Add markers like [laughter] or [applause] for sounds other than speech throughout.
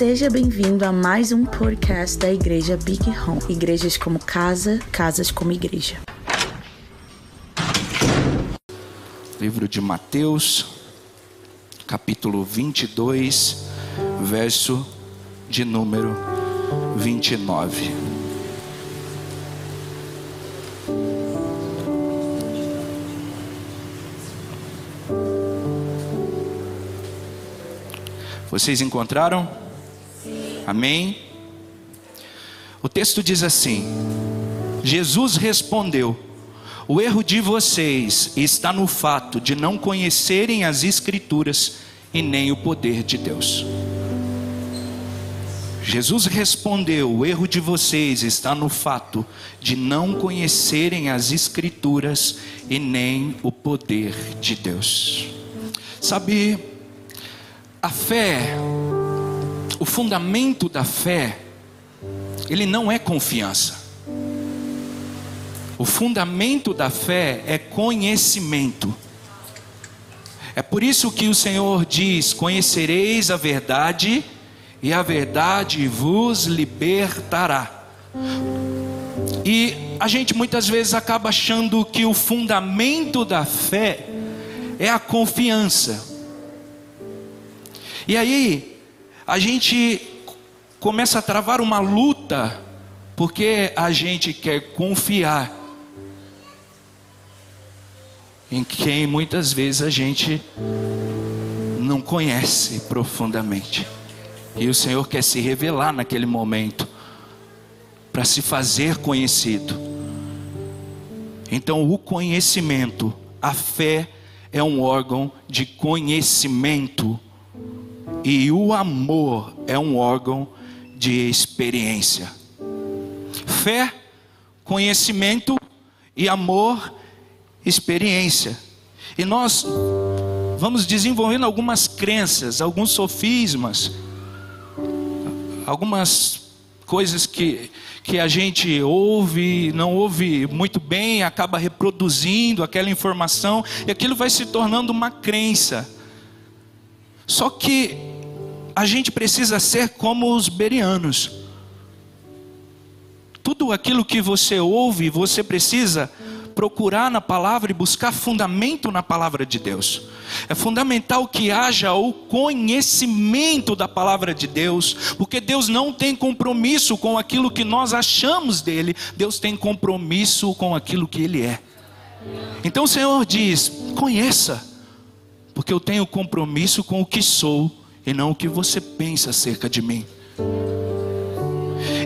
Seja bem-vindo a mais um podcast da Igreja Big Home. Igrejas como casa, casas como igreja. Livro de Mateus, capítulo 22, verso de número 29. Vocês encontraram? Amém? O texto diz assim: Jesus respondeu: O erro de vocês está no fato de não conhecerem as Escrituras e nem o poder de Deus. Jesus respondeu: O erro de vocês está no fato de não conhecerem as Escrituras e nem o poder de Deus. Sabe, a fé, o fundamento da fé, ele não é confiança. O fundamento da fé é conhecimento. É por isso que o Senhor diz: Conhecereis a verdade, e a verdade vos libertará. E a gente muitas vezes acaba achando que o fundamento da fé é a confiança. E aí, a gente começa a travar uma luta, porque a gente quer confiar em quem muitas vezes a gente não conhece profundamente. E o Senhor quer se revelar naquele momento, para se fazer conhecido. Então, o conhecimento, a fé, é um órgão de conhecimento e o amor é um órgão de experiência. Fé, conhecimento e amor, experiência. E nós vamos desenvolvendo algumas crenças, alguns sofismas, algumas coisas que, que a gente ouve, não ouve muito bem, acaba reproduzindo aquela informação, e aquilo vai se tornando uma crença. Só que a gente precisa ser como os berianos. Tudo aquilo que você ouve, você precisa procurar na palavra e buscar fundamento na palavra de Deus. É fundamental que haja o conhecimento da palavra de Deus, porque Deus não tem compromisso com aquilo que nós achamos dele, Deus tem compromisso com aquilo que ele é. Então o Senhor diz: conheça, porque eu tenho compromisso com o que sou e não o que você pensa acerca de mim.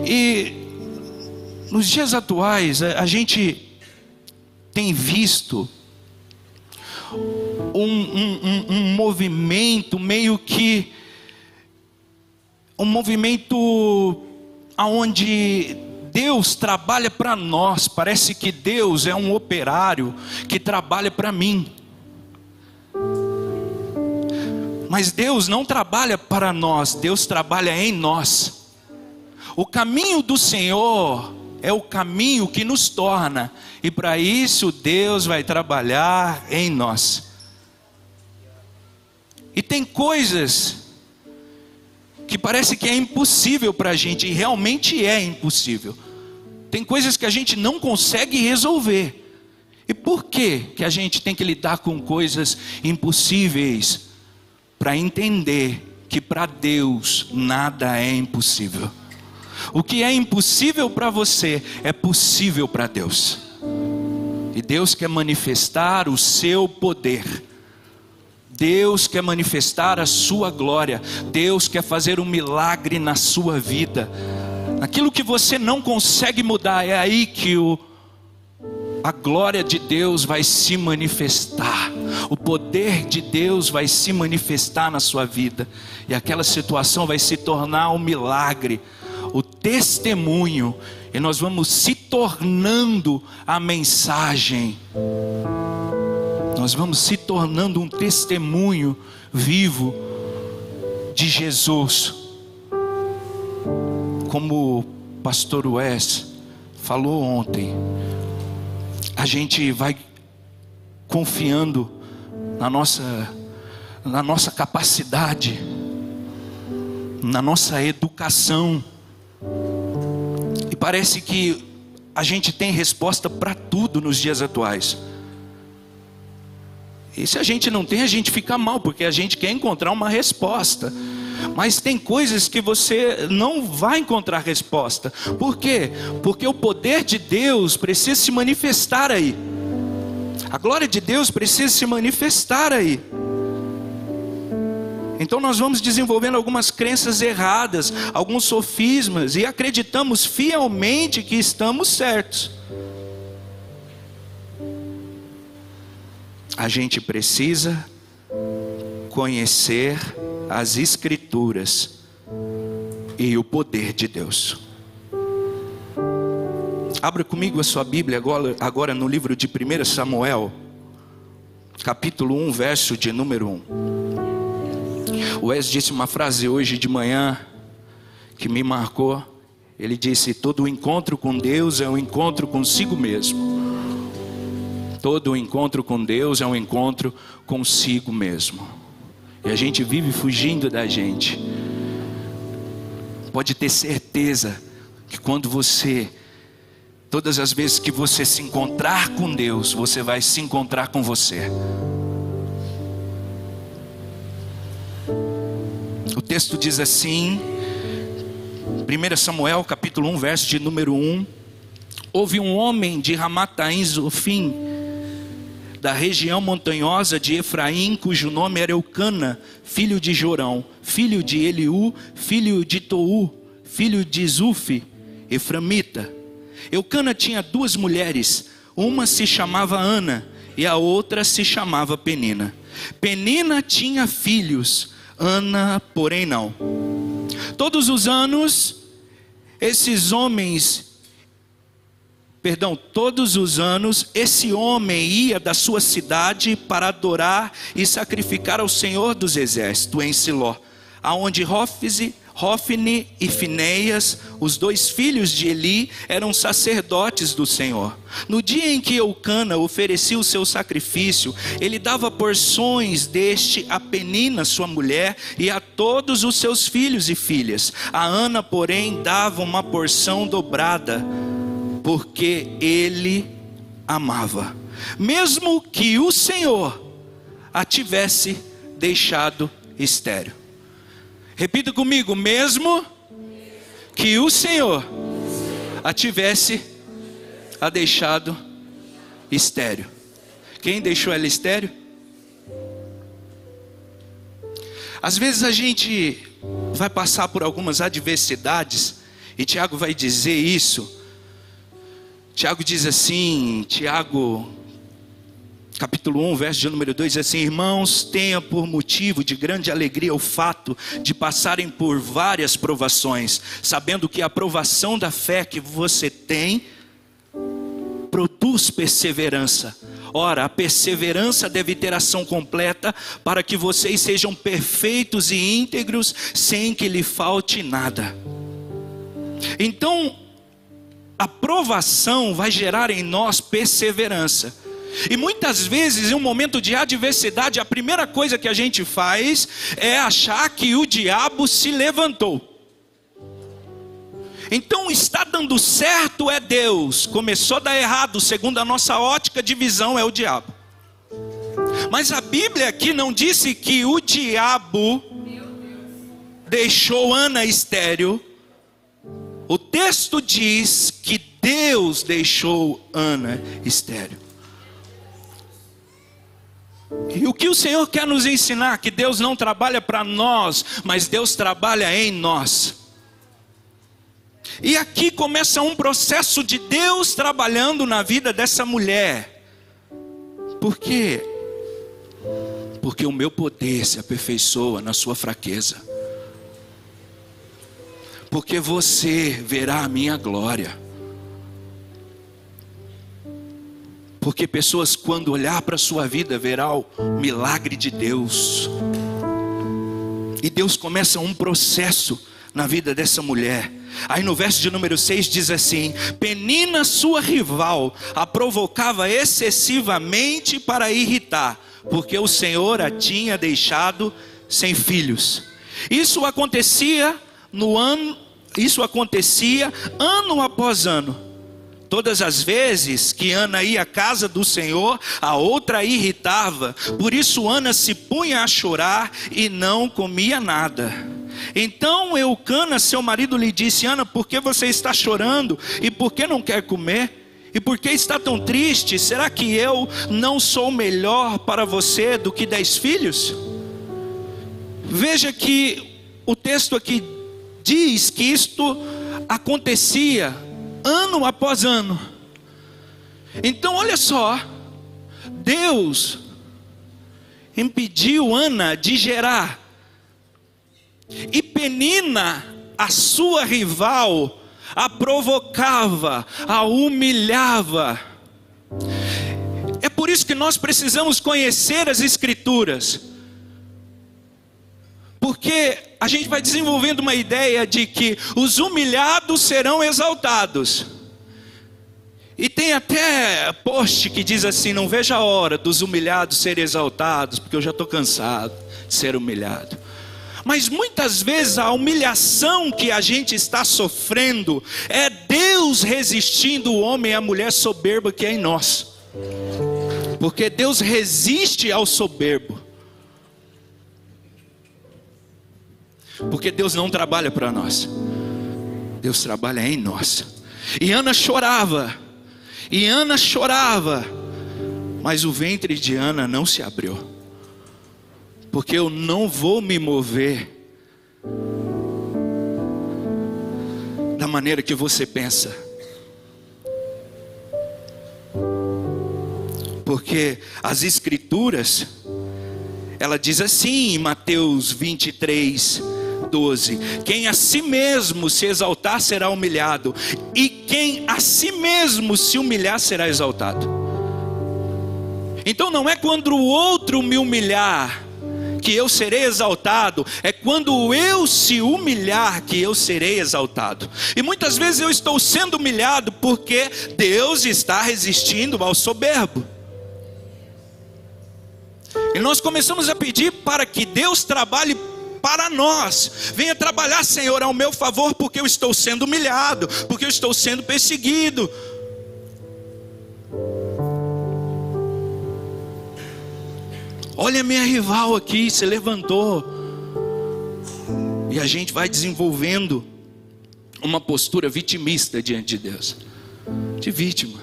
E nos dias atuais, a gente tem visto um, um, um, um movimento meio que um movimento aonde Deus trabalha para nós, parece que Deus é um operário que trabalha para mim. Mas Deus não trabalha para nós, Deus trabalha em nós. O caminho do Senhor é o caminho que nos torna, e para isso Deus vai trabalhar em nós. E tem coisas que parece que é impossível para a gente, e realmente é impossível. Tem coisas que a gente não consegue resolver. E por que, que a gente tem que lidar com coisas impossíveis? Para entender que para Deus nada é impossível. O que é impossível para você é possível para Deus. E Deus quer manifestar o seu poder. Deus quer manifestar a sua glória. Deus quer fazer um milagre na sua vida. Aquilo que você não consegue mudar, é aí que o a glória de Deus vai se manifestar, o poder de Deus vai se manifestar na sua vida, e aquela situação vai se tornar um milagre, o testemunho, e nós vamos se tornando a mensagem, nós vamos se tornando um testemunho vivo de Jesus, como o pastor Wes falou ontem, a gente vai confiando na nossa, na nossa capacidade, na nossa educação. E parece que a gente tem resposta para tudo nos dias atuais. E se a gente não tem, a gente fica mal, porque a gente quer encontrar uma resposta. Mas tem coisas que você não vai encontrar resposta. Por quê? Porque o poder de Deus precisa se manifestar aí. A glória de Deus precisa se manifestar aí. Então nós vamos desenvolvendo algumas crenças erradas, alguns sofismas e acreditamos fielmente que estamos certos. A gente precisa conhecer as Escrituras e o poder de Deus. Abra comigo a sua Bíblia agora, agora no livro de 1 Samuel, capítulo 1, verso de número 1. O Wes disse uma frase hoje de manhã que me marcou. Ele disse: Todo encontro com Deus é um encontro consigo mesmo. Todo encontro com Deus é um encontro consigo mesmo. E a gente vive fugindo da gente. Pode ter certeza que quando você, todas as vezes que você se encontrar com Deus, você vai se encontrar com você. O texto diz assim, 1 Samuel capítulo 1, verso de número 1. Houve um homem de Ramataim Zofim, da região montanhosa de Efraim, cujo nome era Eucana, filho de Jorão, filho de Eliú, filho de Tou, filho de Zufi, Eframita. Eucana tinha duas mulheres, uma se chamava Ana e a outra se chamava Penina. Penina tinha filhos, Ana, porém, não. Todos os anos, esses homens perdão, todos os anos, esse homem ia da sua cidade para adorar e sacrificar ao Senhor dos Exércitos em Siló, aonde Rófise, Rófine e Fineias, os dois filhos de Eli, eram sacerdotes do Senhor. No dia em que Eucana oferecia o seu sacrifício, ele dava porções deste a Penina, sua mulher, e a todos os seus filhos e filhas. A Ana, porém, dava uma porção dobrada porque ele amava, mesmo que o Senhor a tivesse deixado estéreo. Repita comigo, mesmo que o Senhor a tivesse a deixado estéreo. Quem deixou ela estéreo? Às vezes a gente vai passar por algumas adversidades, e Tiago vai dizer isso Tiago diz assim, Tiago, capítulo 1, verso de número 2, diz assim: Irmãos, tenha por motivo de grande alegria o fato de passarem por várias provações, sabendo que a provação da fé que você tem produz perseverança. Ora, a perseverança deve ter ação completa para que vocês sejam perfeitos e íntegros, sem que lhe falte nada. Então, a provação vai gerar em nós perseverança. E muitas vezes, em um momento de adversidade, a primeira coisa que a gente faz é achar que o diabo se levantou. Então, está dando certo é Deus, começou a dar errado, segundo a nossa ótica de visão, é o diabo. Mas a Bíblia aqui não disse que o diabo deixou Ana estéreo o texto diz que Deus deixou Ana estéreo. E o que o Senhor quer nos ensinar? Que Deus não trabalha para nós, mas Deus trabalha em nós. E aqui começa um processo de Deus trabalhando na vida dessa mulher. Por quê? Porque o meu poder se aperfeiçoa na sua fraqueza porque você verá a minha glória. Porque pessoas, quando olhar para a sua vida, verão o milagre de Deus. E Deus começa um processo na vida dessa mulher. Aí no verso de número 6 diz assim: Penina, sua rival, a provocava excessivamente para irritar, porque o Senhor a tinha deixado sem filhos. Isso acontecia no ano, isso acontecia ano após ano. Todas as vezes que Ana ia à casa do Senhor, a outra irritava. Por isso Ana se punha a chorar e não comia nada. Então Eucana, seu marido, lhe disse: Ana, por que você está chorando? E por que não quer comer? E por que está tão triste? Será que eu não sou melhor para você do que dez filhos? Veja que o texto aqui diz que isto acontecia ano após ano. Então, olha só, Deus impediu Ana de gerar, e Penina, a sua rival, a provocava, a humilhava. É por isso que nós precisamos conhecer as Escrituras, porque a gente vai desenvolvendo uma ideia de que os humilhados serão exaltados. E tem até post que diz assim: não veja a hora dos humilhados serem exaltados, porque eu já estou cansado de ser humilhado. Mas muitas vezes a humilhação que a gente está sofrendo é Deus resistindo o homem e a mulher soberba que é em nós. Porque Deus resiste ao soberbo. Porque Deus não trabalha para nós. Deus trabalha em nós. E Ana chorava. E Ana chorava. Mas o ventre de Ana não se abriu porque eu não vou me mover da maneira que você pensa. Porque as escrituras, ela diz assim em Mateus 23, 12: Quem a si mesmo se exaltar será humilhado, e quem a si mesmo se humilhar será exaltado. Então não é quando o outro me humilhar que eu serei exaltado, é quando eu se humilhar que eu serei exaltado. E muitas vezes eu estou sendo humilhado porque Deus está resistindo ao soberbo. E nós começamos a pedir para que Deus trabalhe para nós. Venha trabalhar, Senhor, ao meu favor, porque eu estou sendo humilhado, porque eu estou sendo perseguido, Olha minha rival aqui, se levantou. E a gente vai desenvolvendo uma postura vitimista diante de Deus, de vítima.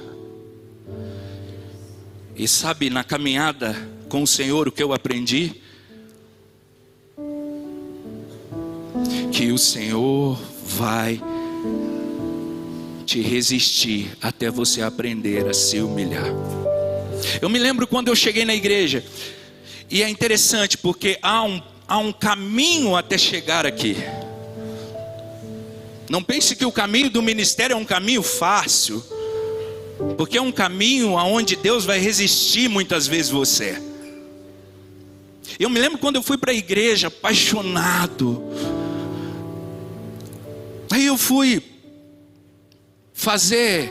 E sabe, na caminhada com o Senhor, o que eu aprendi? Que o Senhor vai te resistir até você aprender a se humilhar. Eu me lembro quando eu cheguei na igreja, e é interessante porque há um, há um caminho até chegar aqui. Não pense que o caminho do ministério é um caminho fácil, porque é um caminho aonde Deus vai resistir muitas vezes você. Eu me lembro quando eu fui para a igreja apaixonado. Aí eu fui fazer,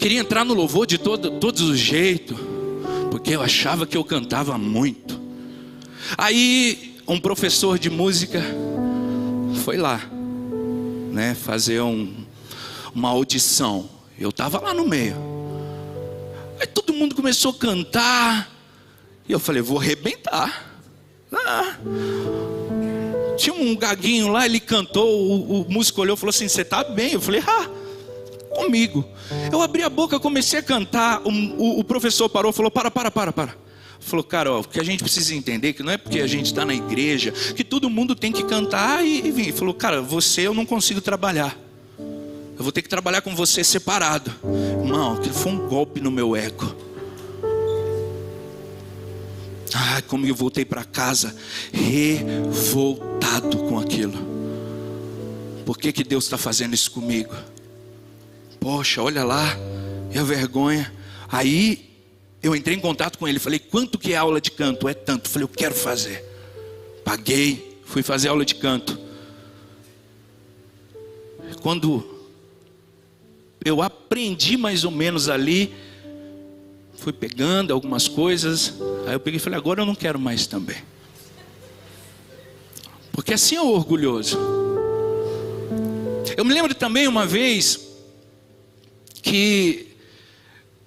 queria entrar no louvor de todo, todos os jeitos, porque eu achava que eu cantava muito. Aí um professor de música foi lá, né, fazer um, uma audição. Eu estava lá no meio. Aí todo mundo começou a cantar. E eu falei, vou arrebentar. Ah. Tinha um gaguinho lá, ele cantou, o, o músico olhou e falou assim: Você está bem? Eu falei, ah, comigo. Eu abri a boca, comecei a cantar. O, o, o professor parou falou: Para, para, para, para. Falou, cara, ó, o que a gente precisa entender que não é porque a gente está na igreja que todo mundo tem que cantar e, e vir. Falou, cara, você eu não consigo trabalhar. Eu vou ter que trabalhar com você separado. Irmão, aquilo foi um golpe no meu ego. Ai, como eu voltei para casa revoltado com aquilo. Por que, que Deus está fazendo isso comigo? Poxa, olha lá, e a vergonha. Aí eu entrei em contato com ele, falei: "Quanto que é aula de canto?" "É tanto". Falei: "Eu quero fazer". Paguei, fui fazer aula de canto. Quando eu aprendi mais ou menos ali, fui pegando algumas coisas, aí eu peguei e falei: "Agora eu não quero mais também". Porque assim é o orgulhoso. Eu me lembro também uma vez que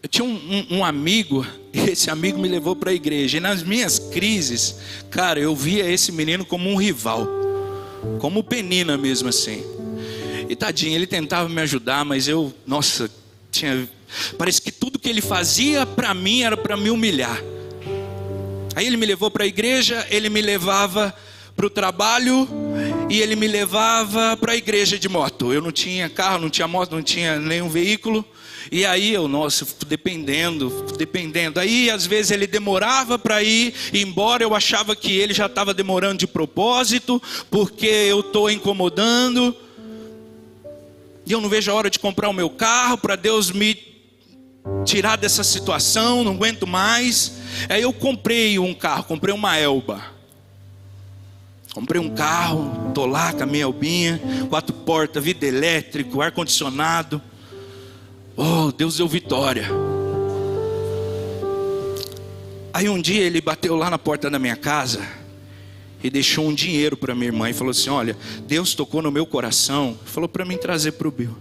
eu tinha um, um, um amigo, e [laughs] esse amigo me levou para a igreja. E nas minhas crises, cara, eu via esse menino como um rival, como penina mesmo assim. E tadinho, ele tentava me ajudar, mas eu, nossa, tinha. Parece que tudo que ele fazia para mim era para me humilhar. Aí ele me levou para a igreja, ele me levava para o trabalho e ele me levava para a igreja de moto. Eu não tinha carro, não tinha moto, não tinha nenhum veículo. E aí eu, nossa, dependendo, dependendo. Aí às vezes ele demorava para ir, embora eu achava que ele já estava demorando de propósito, porque eu estou incomodando. E eu não vejo a hora de comprar o meu carro para Deus me tirar dessa situação, não aguento mais. Aí eu comprei um carro, comprei uma Elba. Comprei um carro, tô lá com a minha Elbinha, quatro portas, vidro elétrico, ar condicionado. Oh, Deus deu vitória. Aí um dia ele bateu lá na porta da minha casa e deixou um dinheiro para minha irmã e falou assim: Olha, Deus tocou no meu coração, falou para mim trazer para o Bill.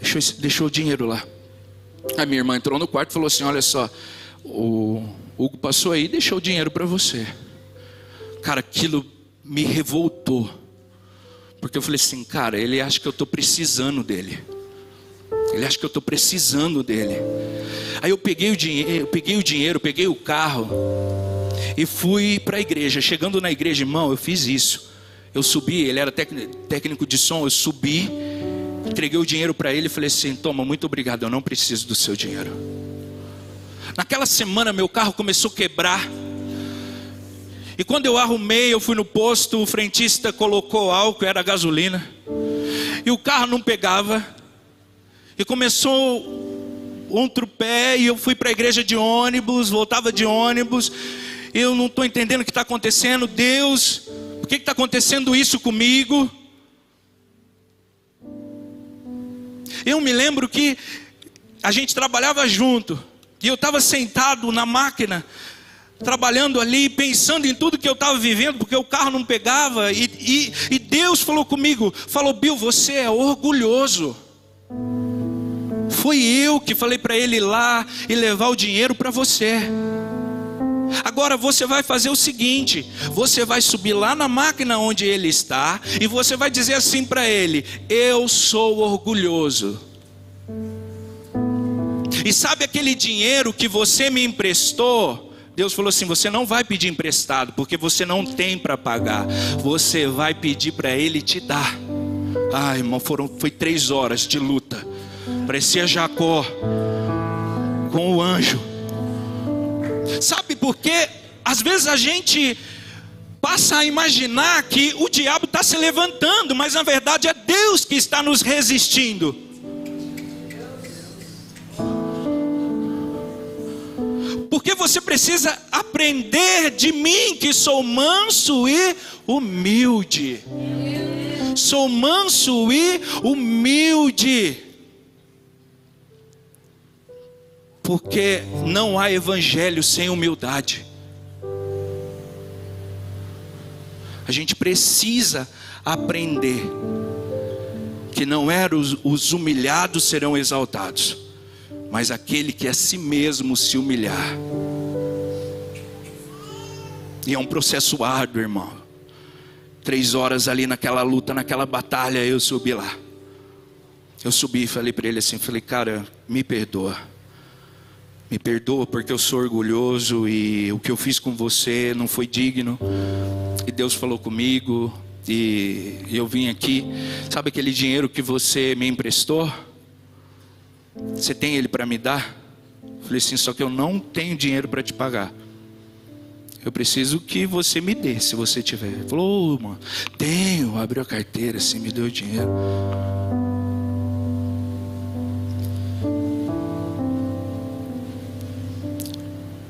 Deixou, deixou o dinheiro lá. A minha irmã entrou no quarto e falou assim: Olha só, o Hugo passou aí e deixou o dinheiro para você. Cara, aquilo me revoltou. Porque eu falei assim, cara, ele acha que eu estou precisando dele. Ele acha que eu estou precisando dele. Aí eu peguei o dinheiro, peguei o dinheiro, peguei o carro e fui para a igreja. Chegando na igreja, irmão, eu fiz isso. Eu subi, ele era técnico de som, eu subi, entreguei o dinheiro para ele e falei assim: toma, muito obrigado, eu não preciso do seu dinheiro. Naquela semana, meu carro começou a quebrar. E quando eu arrumei, eu fui no posto, o frentista colocou álcool, era gasolina. E o carro não pegava. E começou um trupé e eu fui para a igreja de ônibus, voltava de ônibus. Eu não estou entendendo o que está acontecendo. Deus, por que está acontecendo isso comigo? Eu me lembro que a gente trabalhava junto. E eu estava sentado na máquina, trabalhando ali, pensando em tudo que eu estava vivendo, porque o carro não pegava. E, e, e Deus falou comigo: falou, Bill, você é orgulhoso. Foi eu que falei para ele ir lá e levar o dinheiro para você. Agora você vai fazer o seguinte: você vai subir lá na máquina onde ele está e você vai dizer assim para ele: Eu sou orgulhoso. E sabe aquele dinheiro que você me emprestou? Deus falou assim: você não vai pedir emprestado, porque você não tem para pagar. Você vai pedir para Ele te dar. Ai, irmão, foram, foi três horas de luta. Parecia Jacó com o anjo. Sabe por quê? Às vezes a gente passa a imaginar que o diabo está se levantando, mas na verdade é Deus que está nos resistindo. Porque você precisa aprender de mim, que sou manso e humilde. Sou manso e humilde. Porque não há evangelho sem humildade. A gente precisa aprender que não eram os, os humilhados serão exaltados mas aquele que a si mesmo se humilhar. E é um processo árduo, irmão. Três horas ali naquela luta, naquela batalha, eu subi lá. Eu subi e falei para ele assim: falei, cara, me perdoa. Me perdoa porque eu sou orgulhoso e o que eu fiz com você não foi digno. E Deus falou comigo e eu vim aqui. Sabe aquele dinheiro que você me emprestou? Você tem ele para me dar? falei assim, só que eu não tenho dinheiro para te pagar. Eu preciso que você me dê, se você tiver. Ele falou, oh, mano, tenho. Abriu a carteira, assim, me deu o dinheiro.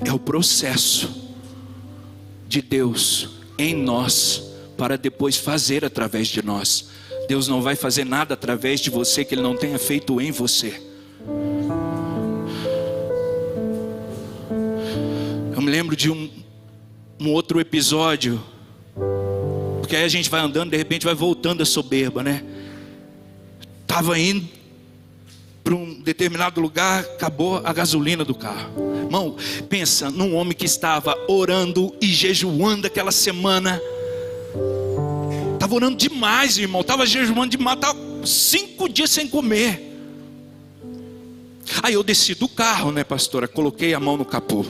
É o processo de Deus em nós para depois fazer através de nós. Deus não vai fazer nada através de você que Ele não tenha feito em você. Eu me lembro de um, um outro episódio Porque aí a gente vai andando, de repente vai voltando a soberba, né? Estava indo para um determinado lugar, acabou a gasolina do carro. Irmão, pensa num homem que estava orando e jejuando aquela semana. Estava orando demais, irmão. Estava jejuando demais. Estava cinco dias sem comer. Aí eu desci do carro, né, pastora? Coloquei a mão no capô.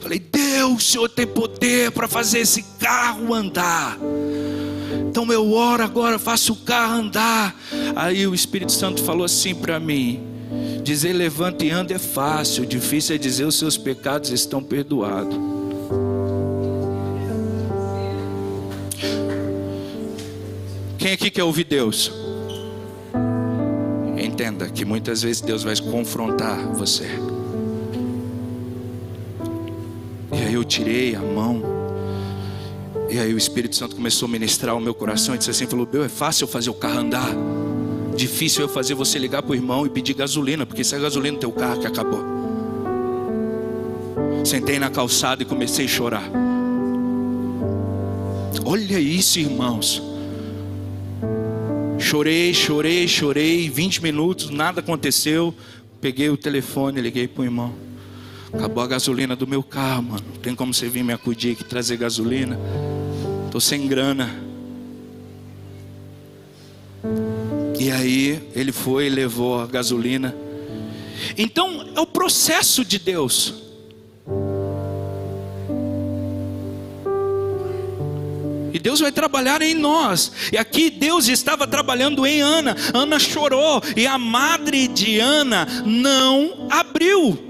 Falei, Deus, o Senhor tem poder para fazer esse carro andar. Então eu oro agora, faço o carro andar. Aí o Espírito Santo falou assim para mim: dizer levante e ande é fácil, difícil é dizer os seus pecados estão perdoados. Quem aqui quer ouvir Deus? Entenda que muitas vezes Deus vai confrontar você. E aí eu tirei a mão. E aí o Espírito Santo começou a ministrar o meu coração e disse assim: falou, meu, é fácil fazer o carro andar. Difícil é fazer você ligar para o irmão e pedir gasolina, porque isso é gasolina no teu carro que acabou. Sentei na calçada e comecei a chorar. Olha isso, irmãos. Chorei, chorei, chorei. 20 minutos, nada aconteceu. Peguei o telefone, liguei para o irmão. Acabou a gasolina do meu carro, mano. Tem como você vir me acudir aqui trazer gasolina? Tô sem grana. E aí ele foi e levou a gasolina. Então é o processo de Deus. E Deus vai trabalhar em nós. E aqui Deus estava trabalhando em Ana. Ana chorou e a madre de Ana não abriu.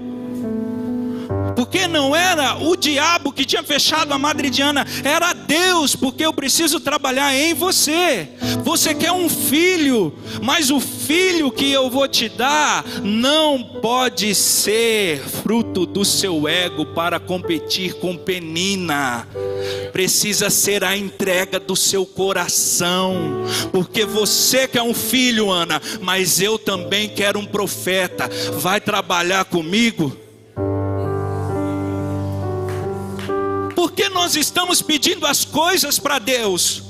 Porque não era o diabo que tinha fechado a madre de Ana, era Deus, porque eu preciso trabalhar em você. Você quer um filho, mas o filho que eu vou te dar não pode ser fruto do seu ego para competir com Penina. Precisa ser a entrega do seu coração, porque você quer um filho, Ana, mas eu também quero um profeta. Vai trabalhar comigo? Porque nós estamos pedindo as coisas para Deus?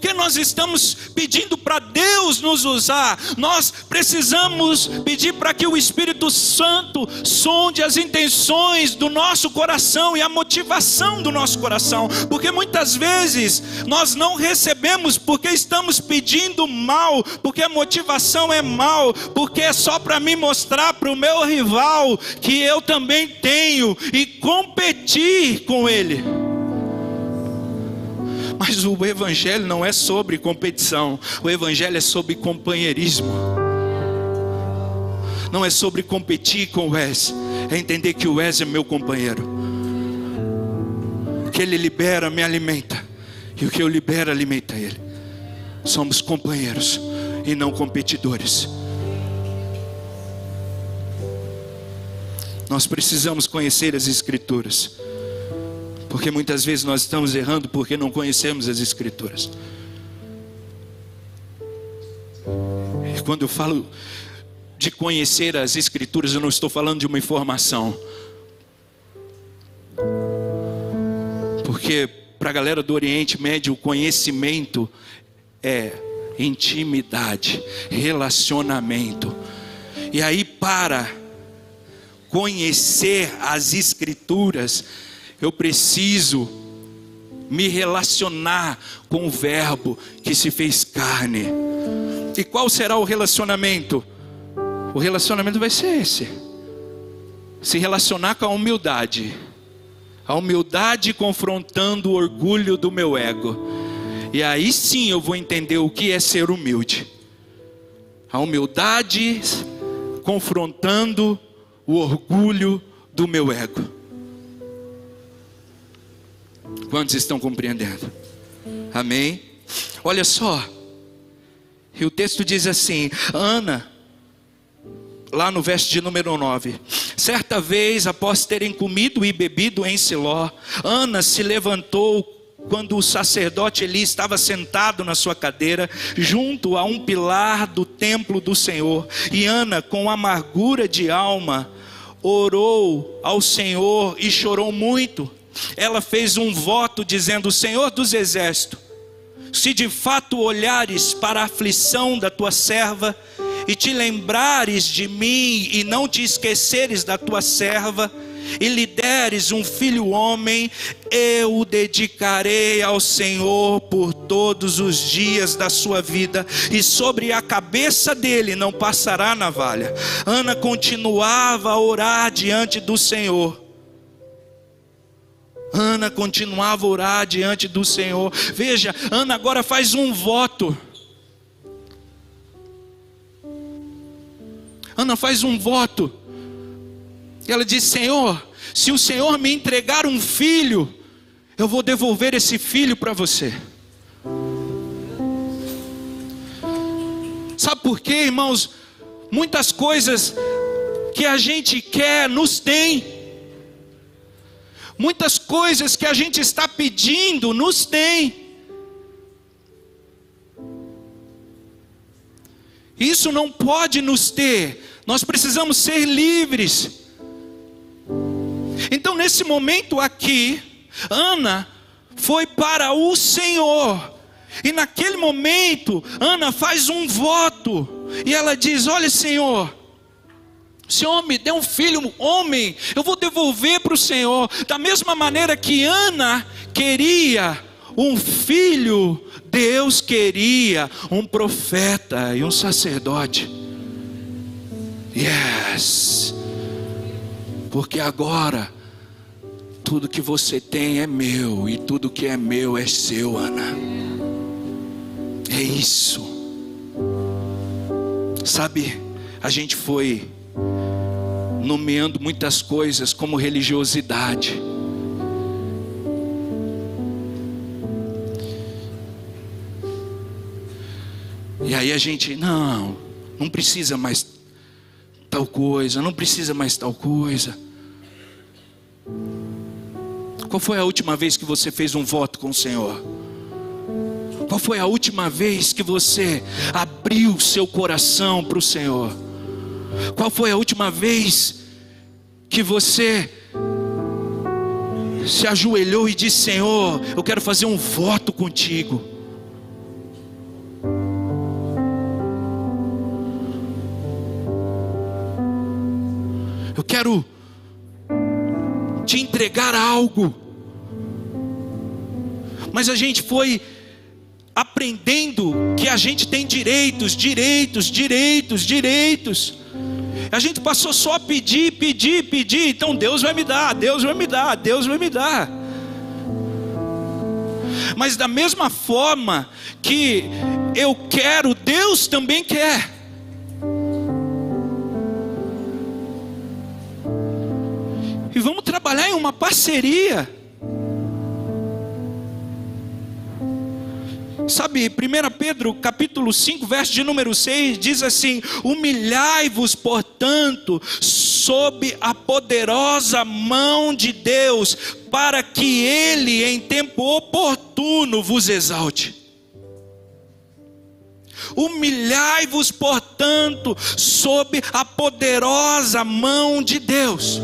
Porque nós estamos pedindo para Deus nos usar, nós precisamos pedir para que o Espírito Santo sonde as intenções do nosso coração e a motivação do nosso coração, porque muitas vezes nós não recebemos porque estamos pedindo mal, porque a motivação é mal, porque é só para me mostrar para o meu rival que eu também tenho e competir com ele. Mas o Evangelho não é sobre competição, o Evangelho é sobre companheirismo. Não é sobre competir com o Wes, é entender que o Wes é meu companheiro. Que ele libera, me alimenta, e o que eu libero alimenta ele. Somos companheiros e não competidores. Nós precisamos conhecer as Escrituras. Porque muitas vezes nós estamos errando porque não conhecemos as Escrituras. E quando eu falo de conhecer as Escrituras, eu não estou falando de uma informação. Porque para a galera do Oriente Médio, o conhecimento é intimidade, relacionamento. E aí, para conhecer as Escrituras, eu preciso me relacionar com o Verbo que se fez carne. E qual será o relacionamento? O relacionamento vai ser esse: se relacionar com a humildade, a humildade confrontando o orgulho do meu ego. E aí sim eu vou entender o que é ser humilde. A humildade confrontando o orgulho do meu ego. Quantos estão compreendendo? Amém? Olha só. E o texto diz assim: Ana, lá no verso de número 9. Certa vez, após terem comido e bebido em Siló, Ana se levantou quando o sacerdote Eli estava sentado na sua cadeira, junto a um pilar do templo do Senhor. E Ana, com amargura de alma, orou ao Senhor e chorou muito. Ela fez um voto dizendo: Senhor dos exércitos, se de fato olhares para a aflição da tua serva e te lembrares de mim e não te esqueceres da tua serva, e lhe deres um filho homem, eu o dedicarei ao Senhor por todos os dias da sua vida, e sobre a cabeça dele não passará navalha. Ana continuava a orar diante do Senhor. Ana continuava a orar diante do Senhor. Veja, Ana agora faz um voto. Ana faz um voto. E ela diz: Senhor, se o Senhor me entregar um filho, eu vou devolver esse filho para você. Sabe por quê, irmãos? Muitas coisas que a gente quer nos tem. Muitas coisas que a gente está pedindo nos tem. Isso não pode nos ter. Nós precisamos ser livres. Então, nesse momento aqui, Ana foi para o Senhor. E naquele momento, Ana faz um voto. E ela diz: Olha, Senhor, Senhor me deu um filho, homem, eu vou devolver para o Senhor. Da mesma maneira que Ana queria um filho, Deus queria um profeta e um sacerdote. Yes. Porque agora tudo que você tem é meu e tudo que é meu é seu, Ana. É isso. Sabe, a gente foi nomeando muitas coisas como religiosidade. E aí a gente, não, não precisa mais tal coisa, não precisa mais tal coisa. Qual foi a última vez que você fez um voto com o Senhor? Qual foi a última vez que você abriu seu coração para o Senhor? Qual foi a última vez que você se ajoelhou e disse: Senhor, eu quero fazer um voto contigo? Eu quero te entregar algo. Mas a gente foi aprendendo que a gente tem direitos, direitos, direitos, direitos. A gente passou só a pedir, pedir, pedir. Então Deus vai me dar, Deus vai me dar, Deus vai me dar. Mas da mesma forma que eu quero, Deus também quer. E vamos trabalhar em uma parceria. Sabe, 1 Pedro capítulo 5, verso de número 6, diz assim: Humilhai-vos, portanto, sob a poderosa mão de Deus, para que Ele, em tempo oportuno, vos exalte. Humilhai-vos, portanto, sob a poderosa mão de Deus.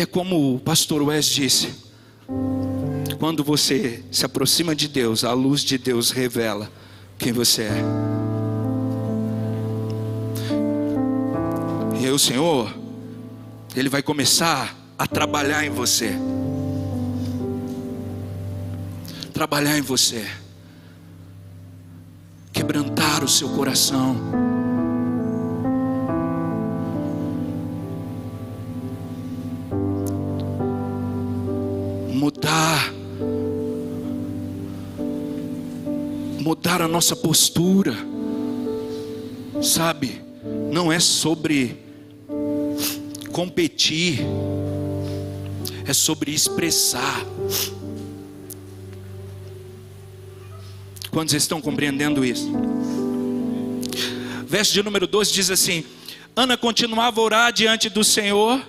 É como o pastor Wes disse: quando você se aproxima de Deus, a luz de Deus revela quem você é. E aí o Senhor, Ele vai começar a trabalhar em você. Trabalhar em você. Quebrantar o seu coração mudar a nossa postura, sabe? Não é sobre competir, é sobre expressar. Quantos estão compreendendo isso? Verso de número 12 diz assim: Ana continuava a orar diante do Senhor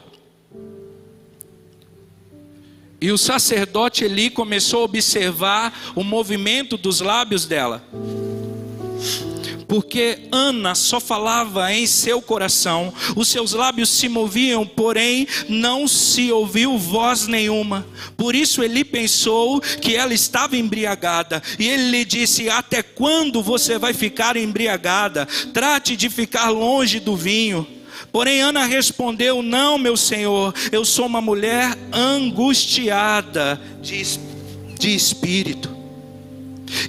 E o sacerdote Eli começou a observar o movimento dos lábios dela. Porque Ana só falava em seu coração, os seus lábios se moviam, porém não se ouviu voz nenhuma. Por isso ele pensou que ela estava embriagada, e ele lhe disse: Até quando você vai ficar embriagada? Trate de ficar longe do vinho. Porém, Ana respondeu: Não, meu senhor, eu sou uma mulher angustiada de, de espírito.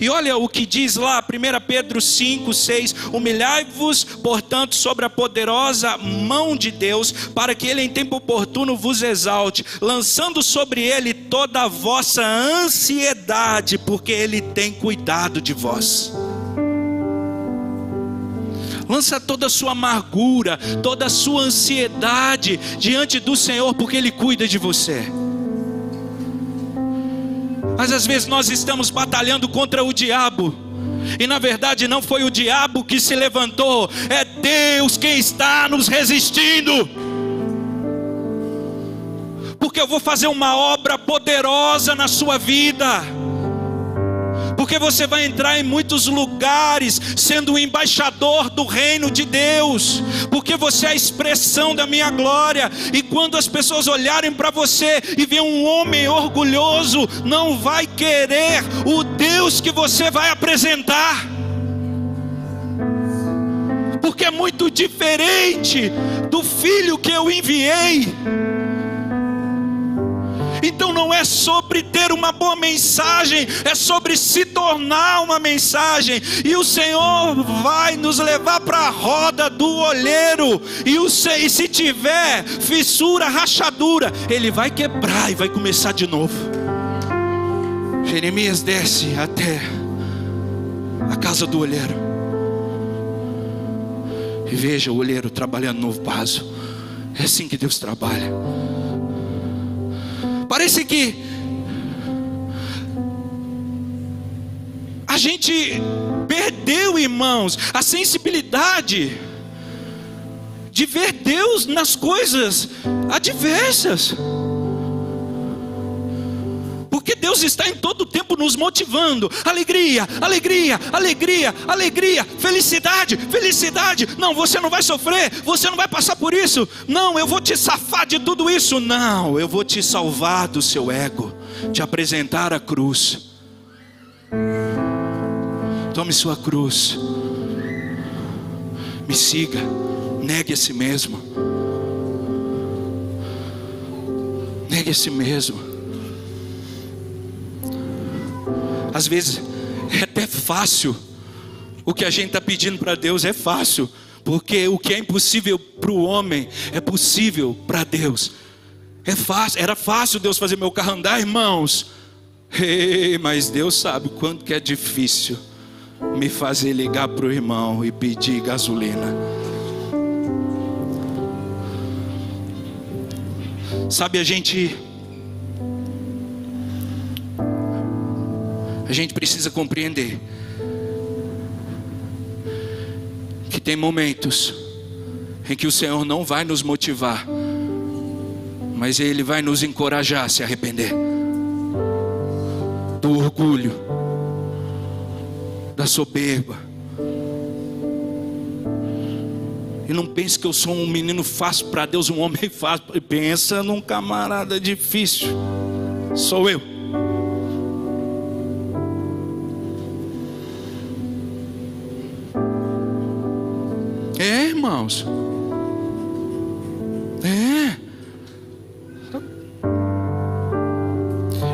E olha o que diz lá, 1 Pedro 5, 6: Humilhai-vos, portanto, sobre a poderosa mão de Deus, para que Ele em tempo oportuno vos exalte, lançando sobre Ele toda a vossa ansiedade, porque Ele tem cuidado de vós lança toda a sua amargura, toda a sua ansiedade diante do Senhor, porque Ele cuida de você. Mas às vezes nós estamos batalhando contra o diabo. E na verdade não foi o diabo que se levantou, é Deus quem está nos resistindo. Porque eu vou fazer uma obra poderosa na sua vida porque você vai entrar em muitos lugares sendo o embaixador do reino de Deus, porque você é a expressão da minha glória, e quando as pessoas olharem para você e ver um homem orgulhoso, não vai querer o Deus que você vai apresentar. Porque é muito diferente do filho que eu enviei. Então não é sobre ter uma boa mensagem, é sobre se tornar uma mensagem. E o Senhor vai nos levar para a roda do olheiro. E, o, e se tiver fissura, rachadura, Ele vai quebrar e vai começar de novo. Jeremias desce até a casa do olheiro. E veja o olheiro trabalhando no vaso. É assim que Deus trabalha. Parece que a gente perdeu, irmãos, a sensibilidade de ver Deus nas coisas adversas. Deus está em todo tempo nos motivando. Alegria, alegria, alegria, alegria, felicidade, felicidade. Não, você não vai sofrer, você não vai passar por isso. Não, eu vou te safar de tudo isso. Não, eu vou te salvar do seu ego, te apresentar a cruz. Tome sua cruz. Me siga. Negue a si mesmo. Negue a si mesmo. Às vezes é até fácil. O que a gente está pedindo para Deus é fácil, porque o que é impossível para o homem é possível para Deus. É fácil, era fácil Deus fazer meu carro andar, irmãos. Ei, mas Deus sabe quanto que é difícil me fazer ligar para o irmão e pedir gasolina. Sabe, a gente a gente precisa compreender que tem momentos em que o Senhor não vai nos motivar, mas Ele vai nos encorajar a se arrepender do orgulho, da soberba. E não pense que eu sou um menino fácil para Deus, um homem [laughs] fácil. Pensa num camarada difícil. Sou eu. Irmãos. É.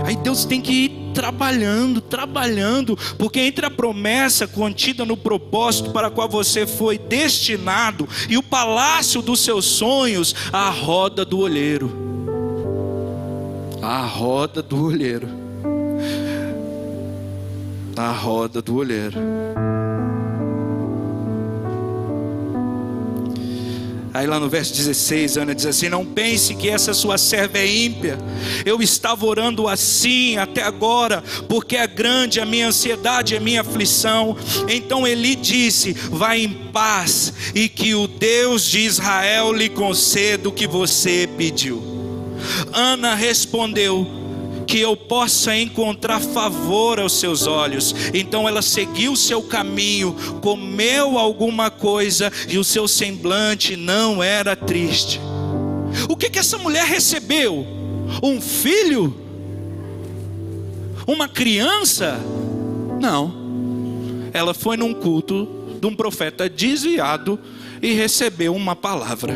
Aí Deus tem que ir trabalhando, trabalhando, porque entre a promessa contida no propósito para qual você foi destinado e o palácio dos seus sonhos, a roda do olheiro. A roda do olheiro. A roda do olheiro. Aí lá no verso 16, Ana diz assim: Não pense que essa sua serva é ímpia. Eu estava orando assim até agora, porque é grande a minha ansiedade a minha aflição. Então Eli disse: Vá em paz, e que o Deus de Israel lhe conceda o que você pediu. Ana respondeu: que eu possa encontrar favor aos seus olhos. Então ela seguiu seu caminho, comeu alguma coisa e o seu semblante não era triste. O que que essa mulher recebeu? Um filho? Uma criança? Não. Ela foi num culto de um profeta desviado e recebeu uma palavra.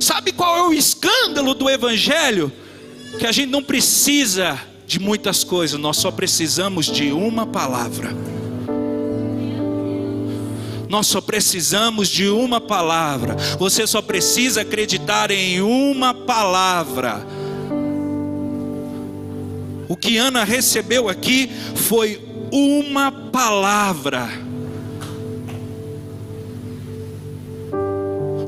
Sabe qual é o escândalo do evangelho? Que a gente não precisa de muitas coisas, nós só precisamos de uma palavra. Nós só precisamos de uma palavra. Você só precisa acreditar em uma palavra. O que Ana recebeu aqui foi uma palavra.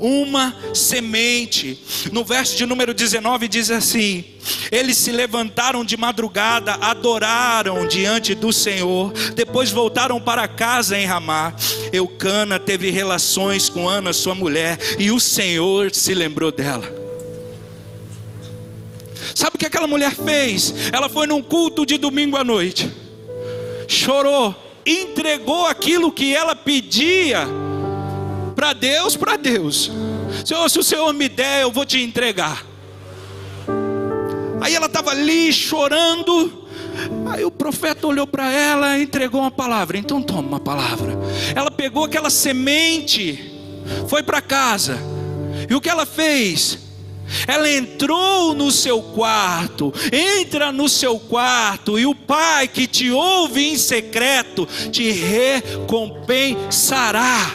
Uma semente. No verso de número 19 diz assim: Eles se levantaram de madrugada, adoraram diante do Senhor, depois voltaram para casa em Ramá. Eucana teve relações com Ana, sua mulher, e o Senhor se lembrou dela. Sabe o que aquela mulher fez? Ela foi num culto de domingo à noite, chorou, entregou aquilo que ela pedia para Deus, para Deus. Senhor, se o Senhor me der, eu vou te entregar. Aí ela estava ali chorando. Aí o profeta olhou para ela e entregou uma palavra. Então toma uma palavra. Ela pegou aquela semente, foi para casa. E o que ela fez? Ela entrou no seu quarto, entra no seu quarto, e o Pai que te ouve em secreto te recompensará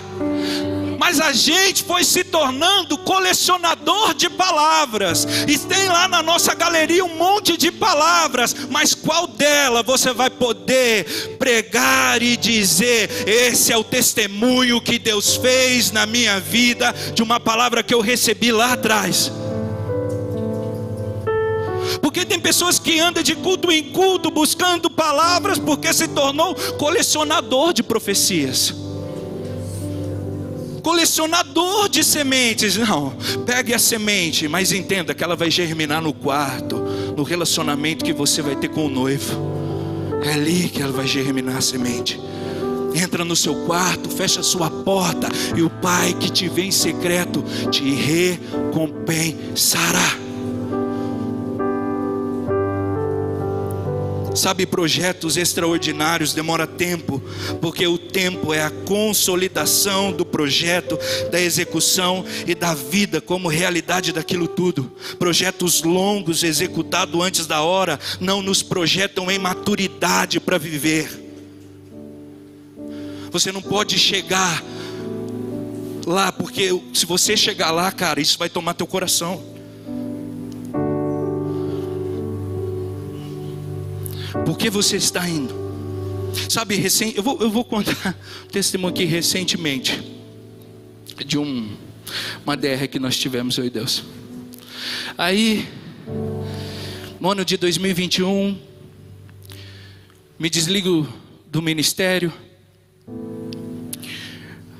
mas a gente foi se tornando colecionador de palavras. E tem lá na nossa galeria um monte de palavras, mas qual dela você vai poder pregar e dizer: esse é o testemunho que Deus fez na minha vida de uma palavra que eu recebi lá atrás? Porque tem pessoas que andam de culto em culto buscando palavras porque se tornou colecionador de profecias colecionador de sementes. Não, pegue a semente, mas entenda que ela vai germinar no quarto, no relacionamento que você vai ter com o noivo. É ali que ela vai germinar a semente. Entra no seu quarto, fecha a sua porta, e o Pai que te vê em secreto te recompensará. Sabe, projetos extraordinários demora tempo, porque o tempo é a consolidação do projeto, da execução e da vida como realidade daquilo tudo. Projetos longos executados antes da hora não nos projetam em maturidade para viver. Você não pode chegar lá, porque se você chegar lá, cara, isso vai tomar teu coração. Por que você está indo? Sabe, recém, eu, vou, eu vou contar um testemunho aqui recentemente de um, uma DR que nós tivemos, eu e Deus. Aí, no ano de 2021, me desligo do ministério,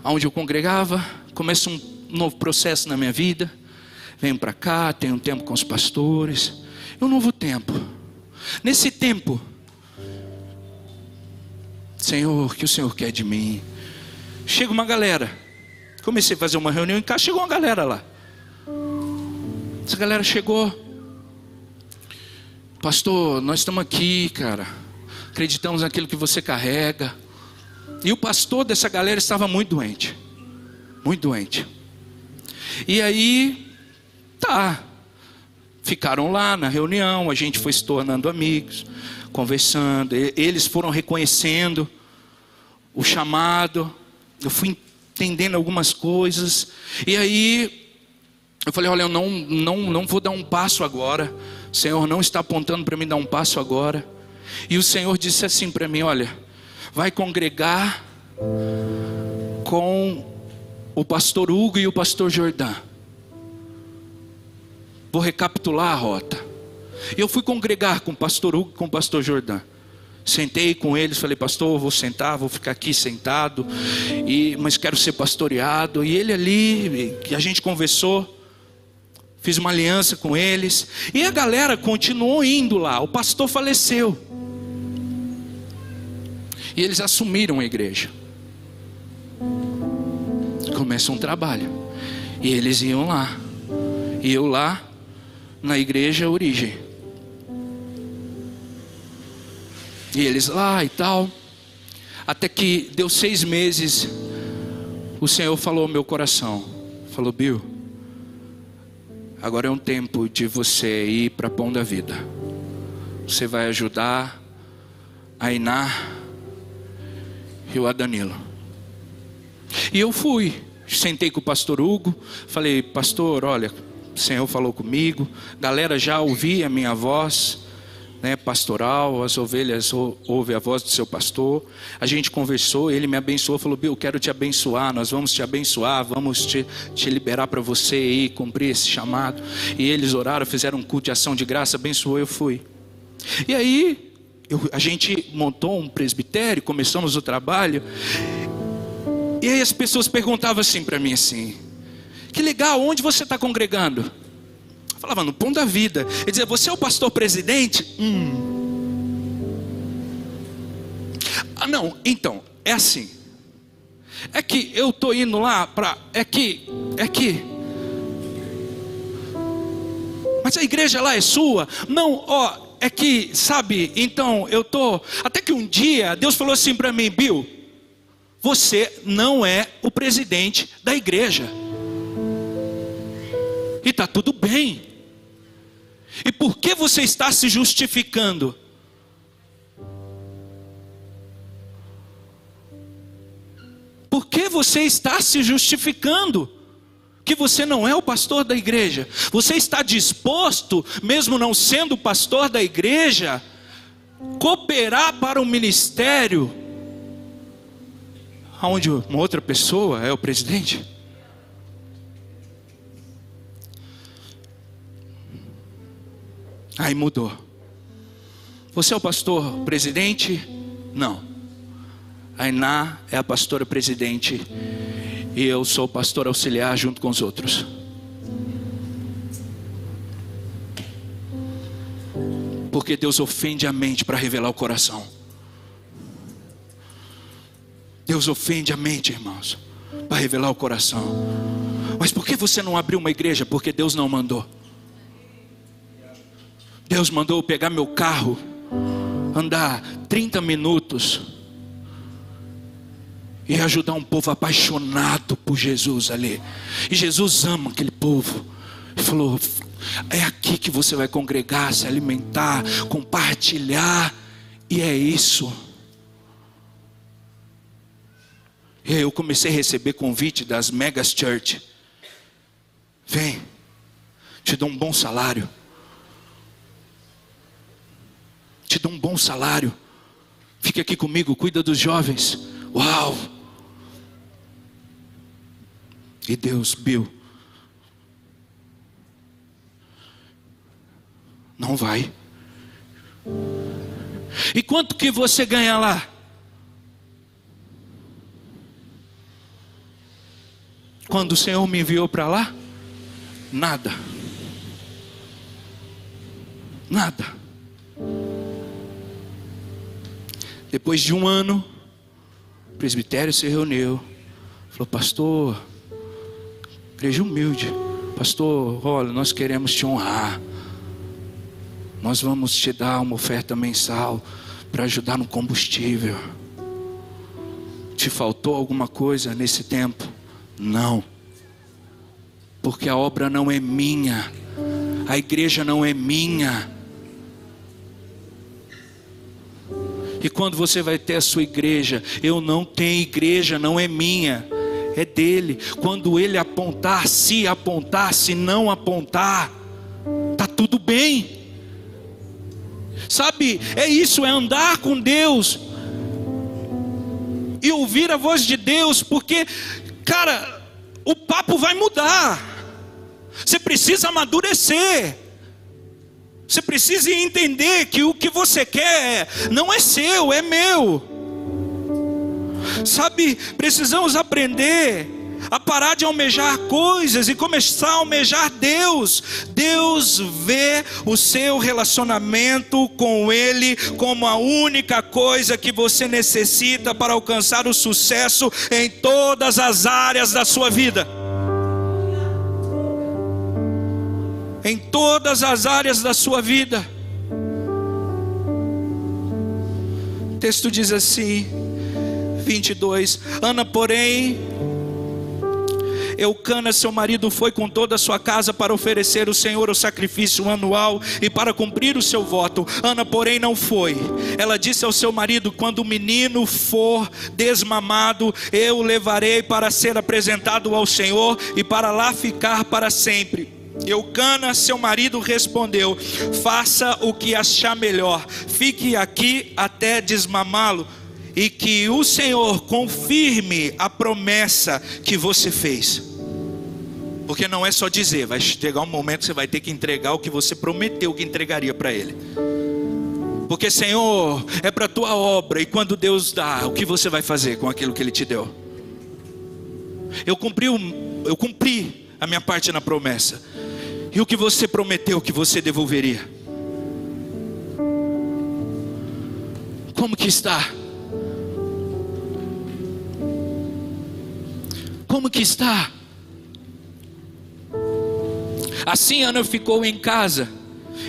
onde eu congregava, começo um novo processo na minha vida, venho para cá, tenho um tempo com os pastores, um novo tempo. Nesse tempo, Senhor, o que o Senhor quer de mim? Chega uma galera. Comecei a fazer uma reunião em casa, chegou uma galera lá. Essa galera chegou. Pastor, nós estamos aqui, cara. Acreditamos naquilo que você carrega. E o pastor dessa galera estava muito doente. Muito doente. E aí, tá. Ficaram lá na reunião, a gente foi se tornando amigos, conversando. Eles foram reconhecendo o chamado. Eu fui entendendo algumas coisas. E aí eu falei: olha, eu não, não, não vou dar um passo agora. O Senhor não está apontando para mim dar um passo agora. E o Senhor disse assim para mim: olha, vai congregar com o pastor Hugo e o pastor Jordão. Vou recapitular a rota. Eu fui congregar com o pastor Hugo, com o pastor Jordão. Sentei com eles, falei, pastor, vou sentar, vou ficar aqui sentado, e, mas quero ser pastoreado. E ele ali, a gente conversou, fiz uma aliança com eles, e a galera continuou indo lá. O pastor faleceu. E eles assumiram a igreja. Começa um trabalho. E eles iam lá. E eu lá na igreja origem. E eles lá e tal. Até que deu seis meses, o Senhor falou ao meu coração: falou, Bill, agora é um tempo de você ir para Pão da Vida. Você vai ajudar a Iná e o Adanilo. E eu fui, sentei com o pastor Hugo, falei, pastor, olha, o Senhor falou comigo, galera já ouvia a minha voz né, pastoral, as ovelhas ouvem a voz do seu pastor. A gente conversou, ele me abençoou, falou: Bill, quero te abençoar, nós vamos te abençoar, vamos te, te liberar para você ir cumprir esse chamado. E eles oraram, fizeram um culto de ação de graça, abençoou, eu fui. E aí, eu, a gente montou um presbitério, começamos o trabalho. E aí as pessoas perguntavam assim para mim assim: Que legal, onde você está congregando? Falava no pão da vida. Ele dizia: Você é o pastor presidente? Hum. Ah, não, então, é assim. É que eu tô indo lá para. É que. É que. Mas a igreja lá é sua? Não, ó. É que, sabe, então eu tô. Até que um dia Deus falou assim para mim, Bill. Você não é o presidente da igreja. E tá tudo bem. E por que você está se justificando? Por que você está se justificando? Que você não é o pastor da igreja. Você está disposto, mesmo não sendo pastor da igreja, cooperar para o ministério onde uma outra pessoa é o presidente? Aí mudou. Você é o pastor presidente? Não. A Iná é a pastora presidente. E eu sou o pastor auxiliar junto com os outros. Porque Deus ofende a mente para revelar o coração. Deus ofende a mente, irmãos, para revelar o coração. Mas por que você não abriu uma igreja? Porque Deus não mandou. Deus mandou eu pegar meu carro, andar 30 minutos e ajudar um povo apaixonado por Jesus ali. E Jesus ama aquele povo. Ele falou: é aqui que você vai congregar, se alimentar, compartilhar, e é isso. E aí eu comecei a receber convite das megas church. Vem, te dou um bom salário. Te dou um bom salário. Fique aqui comigo, cuida dos jovens. Uau! E Deus, Bill, não vai. E quanto que você ganha lá? Quando o Senhor me enviou para lá? Nada. Nada. Depois de um ano, o presbitério se reuniu. Falou, pastor, igreja humilde. Pastor, olha, nós queremos te honrar. Nós vamos te dar uma oferta mensal para ajudar no combustível. Te faltou alguma coisa nesse tempo? Não. Porque a obra não é minha. A igreja não é minha E quando você vai ter a sua igreja, eu não tenho igreja, não é minha, é dele. Quando ele apontar, se apontar, se não apontar, tá tudo bem. Sabe, é isso, é andar com Deus e ouvir a voz de Deus, porque, cara, o papo vai mudar. Você precisa amadurecer. Você precisa entender que o que você quer não é seu, é meu. Sabe, precisamos aprender a parar de almejar coisas e começar a almejar Deus. Deus vê o seu relacionamento com Ele como a única coisa que você necessita para alcançar o sucesso em todas as áreas da sua vida. Em todas as áreas da sua vida. O texto diz assim, 22: Ana, porém, Eucana, seu marido, foi com toda a sua casa para oferecer ao Senhor o sacrifício anual e para cumprir o seu voto. Ana, porém, não foi. Ela disse ao seu marido: Quando o menino for desmamado, eu o levarei para ser apresentado ao Senhor e para lá ficar para sempre. Eucana, seu marido, respondeu: Faça o que achar melhor, fique aqui até desmamá-lo, e que o Senhor confirme a promessa que você fez. Porque não é só dizer, vai chegar um momento que você vai ter que entregar o que você prometeu que entregaria para Ele. Porque, Senhor, é para a tua obra, e quando Deus dá, o que você vai fazer com aquilo que Ele te deu? Eu cumpri, eu cumpri a minha parte na promessa, e o que você prometeu que você devolveria? Como que está? Como que está? Assim Ana ficou em casa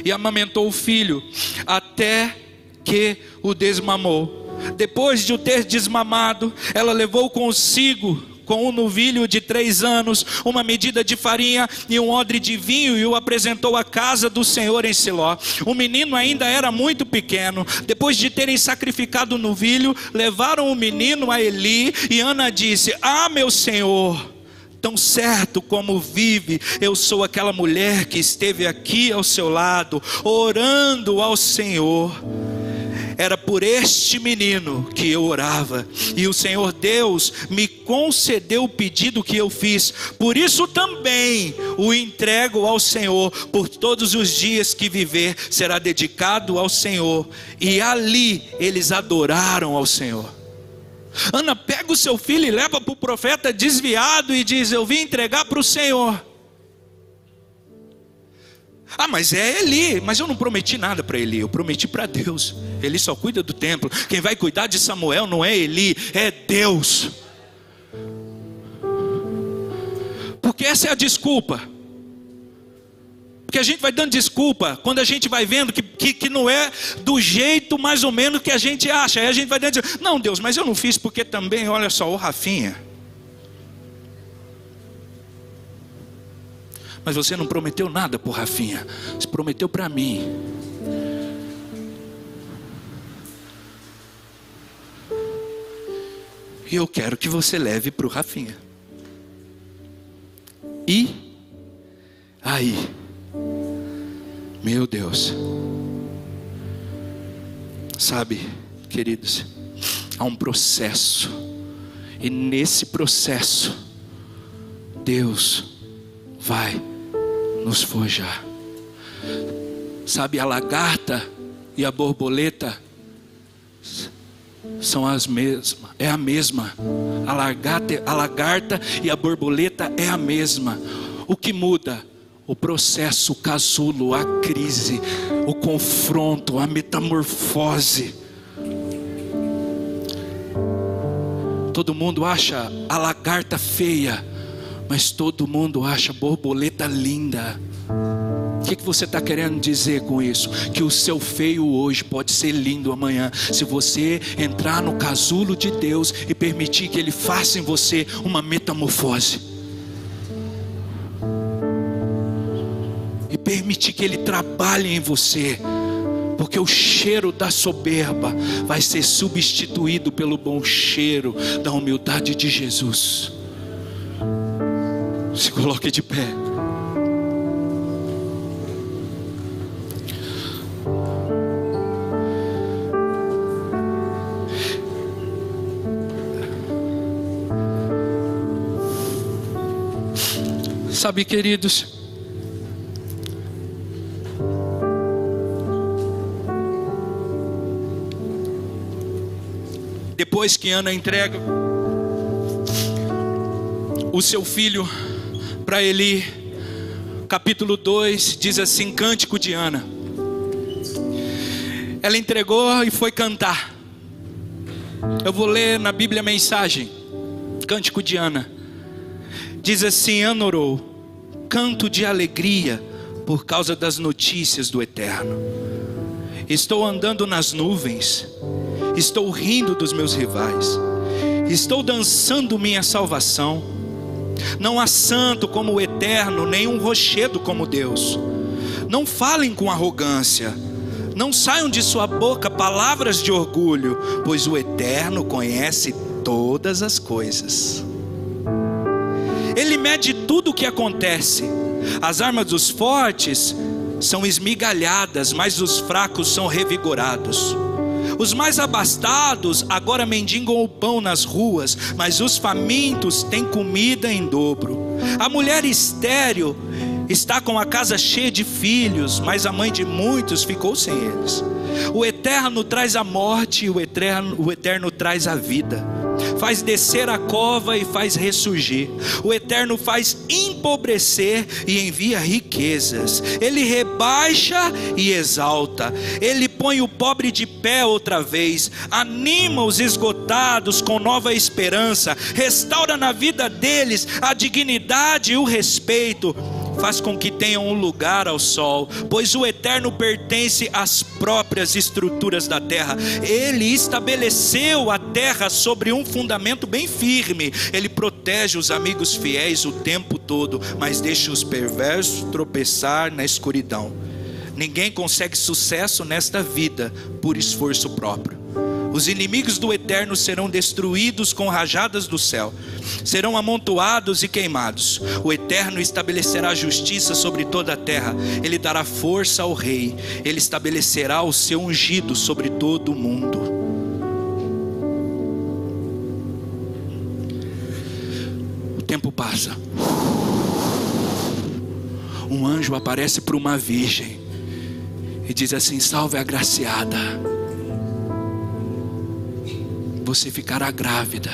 e amamentou o filho, até que o desmamou. Depois de o ter desmamado, ela levou consigo com um novilho de três anos, uma medida de farinha e um odre de vinho, e o apresentou à casa do Senhor em Siló. O menino ainda era muito pequeno. Depois de terem sacrificado o novilho, levaram o menino a Eli, e Ana disse: Ah, meu senhor tão certo como vive, eu sou aquela mulher que esteve aqui ao seu lado, orando ao Senhor. Era por este menino que eu orava, e o Senhor Deus me concedeu o pedido que eu fiz, por isso também o entrego ao Senhor, por todos os dias que viver será dedicado ao Senhor, e ali eles adoraram ao Senhor. Ana pega o seu filho e leva para o profeta desviado e diz: Eu vim entregar para o Senhor. Ah, mas é Eli, mas eu não prometi nada para Eli, eu prometi para Deus. Ele só cuida do templo. Quem vai cuidar de Samuel não é Eli, é Deus. Porque essa é a desculpa. Porque a gente vai dando desculpa quando a gente vai vendo que, que, que, não é do jeito mais ou menos que a gente acha. Aí a gente vai dando, não, Deus, mas eu não fiz porque também, olha só, o Rafinha. Mas você não prometeu nada o Rafinha, você prometeu para mim. E eu quero que você leve para o Rafinha. E aí? Meu Deus. Sabe, queridos, há um processo. E nesse processo, Deus vai nos forjar. Sabe, a lagarta e a borboleta são as mesmas, é a mesma. A lagarta, a lagarta e a borboleta é a mesma. O que muda o processo, o casulo, a crise, o confronto, a metamorfose. Todo mundo acha a lagarta feia, mas todo mundo acha borboleta linda. O que, que você está querendo dizer com isso? Que o seu feio hoje pode ser lindo amanhã, se você entrar no casulo de Deus e permitir que Ele faça em você uma metamorfose. permitir que Ele trabalhe em você, porque o cheiro da soberba vai ser substituído pelo bom cheiro da humildade de Jesus. Se coloque de pé. Sabe, queridos, Depois que Ana entrega o seu filho para Eli, capítulo 2, diz assim: Cântico de Ana. Ela entregou e foi cantar. Eu vou ler na Bíblia a mensagem, Cântico de Ana. Diz assim: Ana orou, canto de alegria por causa das notícias do Eterno. Estou andando nas nuvens, estou rindo dos meus rivais, estou dançando minha salvação. Não há santo como o Eterno, nem um rochedo como Deus. Não falem com arrogância, não saiam de sua boca palavras de orgulho, pois o Eterno conhece todas as coisas. Ele mede tudo o que acontece. As armas dos fortes são esmigalhadas, mas os fracos são revigorados. Os mais abastados agora mendigam o pão nas ruas, mas os famintos têm comida em dobro. A mulher estéril está com a casa cheia de filhos, mas a mãe de muitos ficou sem eles. O eterno traz a morte e o eterno, o eterno traz a vida faz descer a cova e faz ressurgir. O Eterno faz empobrecer e envia riquezas. Ele rebaixa e exalta. Ele põe o pobre de pé outra vez, anima os esgotados com nova esperança, restaura na vida deles a dignidade e o respeito faz com que tenham um lugar ao sol, pois o eterno pertence às próprias estruturas da terra. Ele estabeleceu a terra sobre um fundamento bem firme. Ele protege os amigos fiéis o tempo todo, mas deixa os perversos tropeçar na escuridão. Ninguém consegue sucesso nesta vida por esforço próprio. Os inimigos do eterno serão destruídos com rajadas do céu, serão amontoados e queimados. O eterno estabelecerá justiça sobre toda a terra, ele dará força ao rei, ele estabelecerá o seu ungido sobre todo o mundo. O tempo passa. Um anjo aparece para uma virgem e diz assim: Salve a agraciada você ficará grávida.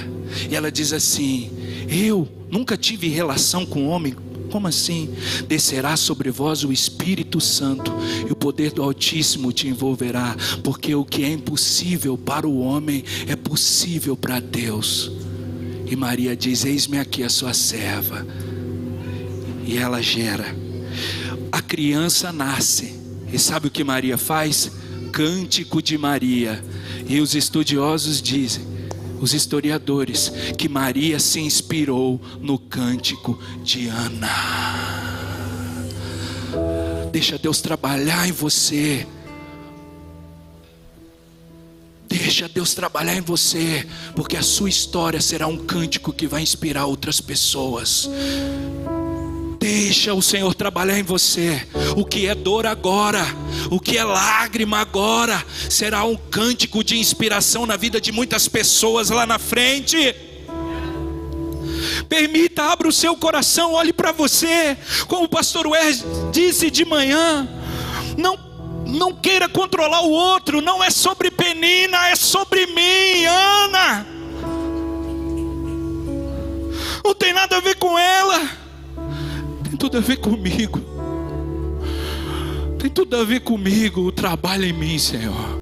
E ela diz assim: Eu nunca tive relação com homem. Como assim? Descerá sobre vós o Espírito Santo, e o poder do Altíssimo te envolverá, porque o que é impossível para o homem é possível para Deus. E Maria diz: Eis-me aqui a sua serva. E ela gera. A criança nasce. E sabe o que Maria faz? Cântico de Maria e os estudiosos dizem, os historiadores, que Maria se inspirou no cântico de Ana. Deixa Deus trabalhar em você. Deixa Deus trabalhar em você, porque a sua história será um cântico que vai inspirar outras pessoas. Deixa o Senhor trabalhar em você. O que é dor agora, o que é lágrima agora, será um cântico de inspiração na vida de muitas pessoas lá na frente. Permita, abra o seu coração, olhe para você, como o pastor Wes disse de manhã. Não, não queira controlar o outro, não é sobre Penina, é sobre mim, Ana. Não tem nada a ver com ela tem tudo a ver comigo. Tem tudo a ver comigo. O trabalho em mim, Senhor.